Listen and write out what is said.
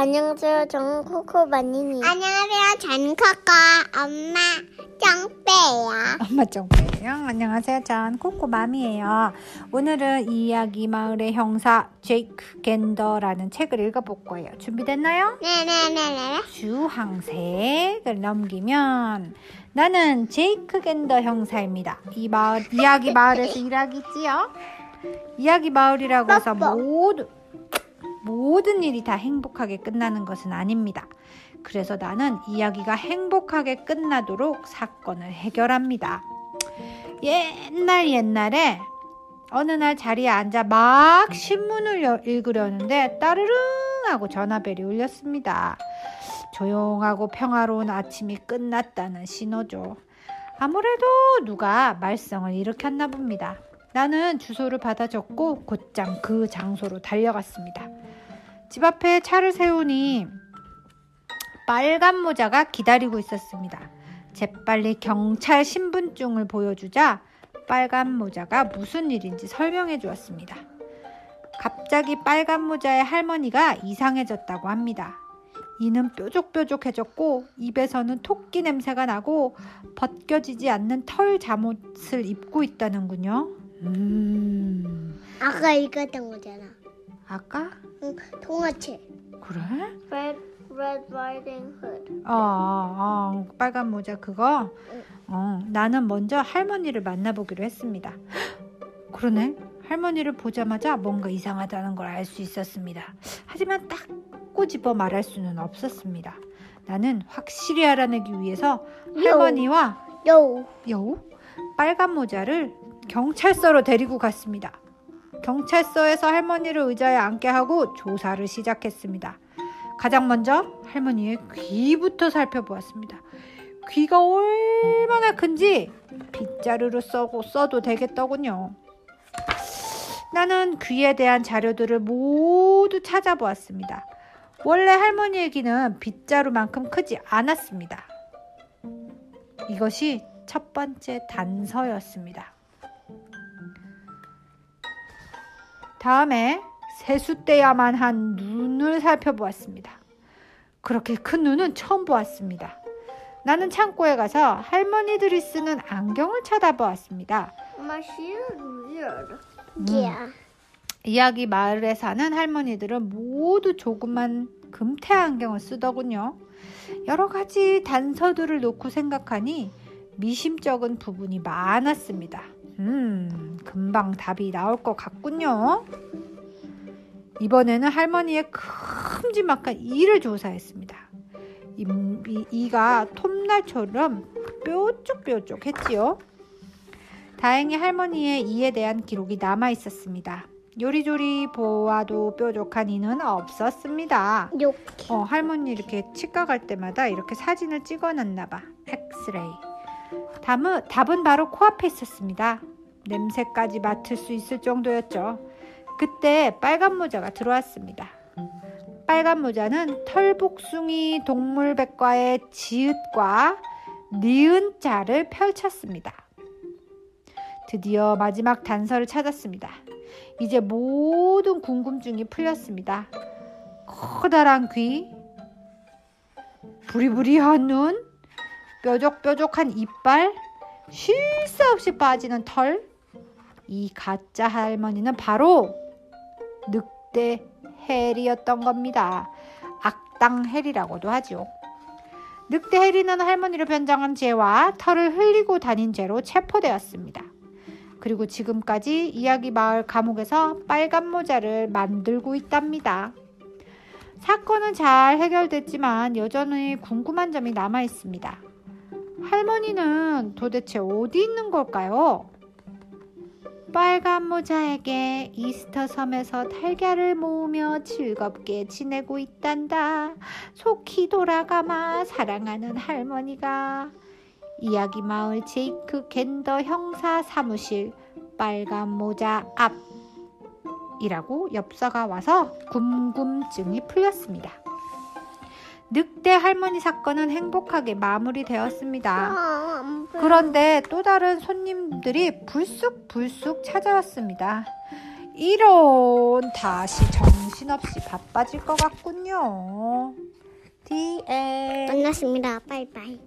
안녕하세요. 저는 코코바니니. 안녕하세요. 저는 코코 엄마 짱빼야. 엄마 쫑빼요. 안녕하세요. 전 코코 맘이에요. 오늘은 이야기 마을의 형사 제이크 겐더라는 책을 읽어볼 거예요. 준비됐나요? 네네네네. 주황색을 넘기면 나는 제이크 겐더 형사입니다. 이 마을 이야기 마을에서 일하겠지요? 이야기 마을이라고 해서. 모두 모든 일이 다 행복하게 끝나는 것은 아닙니다. 그래서 나는 이야기가 행복하게 끝나도록 사건을 해결합니다. 옛날 옛날에 어느 날 자리에 앉아 막 신문을 여- 읽으려는데 따르릉 하고 전화벨이 울렸습니다. 조용하고 평화로운 아침이 끝났다는 신호죠. 아무래도 누가 말썽을 일으켰나 봅니다. 나는 주소를 받아 적고 곧장 그 장소로 달려갔습니다. 집 앞에 차를 세우니 빨간 모자가 기다리고 있었습니다. 재빨리 경찰 신분증을 보여주자 빨간 모자가 무슨 일인지 설명해 주었습니다. 갑자기 빨간 모자의 할머니가 이상해졌다고 합니다. 이는 뾰족뾰족해졌고 입에서는 토끼 냄새가 나고 벗겨지지 않는 털 잠옷을 입고 있다는군요. 음, 아까 읽었던 거잖아. 아까 응, 동화책. 그래? Red Red Riding Hood. 어, 어, 어, 빨간 모자 그거. 어, 나는 먼저 할머니를 만나보기로 했습니다. 그러네. 할머니를 보자마자 뭔가 이상하다는 걸 알 수 있었습니다. 하지만 딱 꼬집어 말할 수는 없었습니다. 나는 확실히 알아내기 위해서 할머니와 요. 여우 빨간 모자를 경찰서로 데리고 갔습니다. 경찰서에서 할머니를 의자에 앉게 하고 조사를 시작했습니다. 가장 먼저 할머니의 귀부터 살펴보았습니다. 귀가 얼마나 큰지 빗자루로 써고 써도 되겠더군요. 나는 귀에 대한 자료들을 모두 찾아보았습니다. 원래 할머니의 귀는 빗자루만큼 크지 않았습니다. 이것이 첫 번째 단서였습니다. 다음에 세숫대야만 한 눈을 살펴보았습니다. 그렇게 큰 눈은 처음 보았습니다. 나는 창고에 가서 할머니들이 쓰는 안경을 쳐다보았습니다. Yeah. 이야기 마을에 사는 할머니들은 모두 조그만 금태 안경을 쓰더군요. 여러 가지 단서들을 놓고 생각하니 미심쩍은 부분이 많았습니다. 음, 금방 답이 나올 것 같군요. 이번에는 할머니의 큼지막한 이를 조사했습니다. 이, 이, 이 가 톱날처럼 뾰족뾰족했지요. 다행히 할머니의 이에 대한 기록이 남아 있었습니다. 요리조리 보아도 뾰족한 이는 없었습니다. 이렇게. 어, 할머니 이렇게 치과 갈 때마다 이렇게 사진을 찍어놨나 봐. 엑스레이. 답은, 답은 바로 코앞에 있었습니다. 냄새까지 맡을 수 있을 정도였죠. 그때 빨간 모자가 들어왔습니다. 빨간 모자는 털복숭이 동물백과의 지읒과 니은 자를 펼쳤습니다. 드디어 마지막 단서를 찾았습니다. 이제 모든 궁금증이 풀렸습니다. 커다란 귀, 부리부리한 눈, 뾰족뾰족한 이빨, 쉴 새 없이 빠지는 털. 이 가짜 할머니는 바로 늑대 해리였던 겁니다. 악당 해리라고도 하죠. 늑대 해리는 할머니를 변장한 죄와 털을 흘리고 다닌 죄로 체포되었습니다. 그리고 지금까지 이야기 마을 감옥에서 빨간 모자를 만들고 있답니다. 사건은 잘 해결됐지만 여전히 궁금한 점이 남아 있습니다. 할머니는 도대체 어디 있는 걸까요? 빨간 모자에게 이스터 섬에서 달걀을 모으며 즐겁게 지내고 있단다. 속히 돌아가마 사랑하는 할머니가 이야기 마을 제이크 겐더 형사 사무실 빨간 모자 앞 이라고 엽서가 와서 궁금증이 풀렸습니다. 늑대 할머니 사건은 행복하게 마무리되었습니다. 아. 그런데 또 다른 손님들이 불쑥불쑥 찾아왔습니다. 이런 다시 정신없이 바빠질 것 같군요. 디에 끝났습니다. 빠이빠이.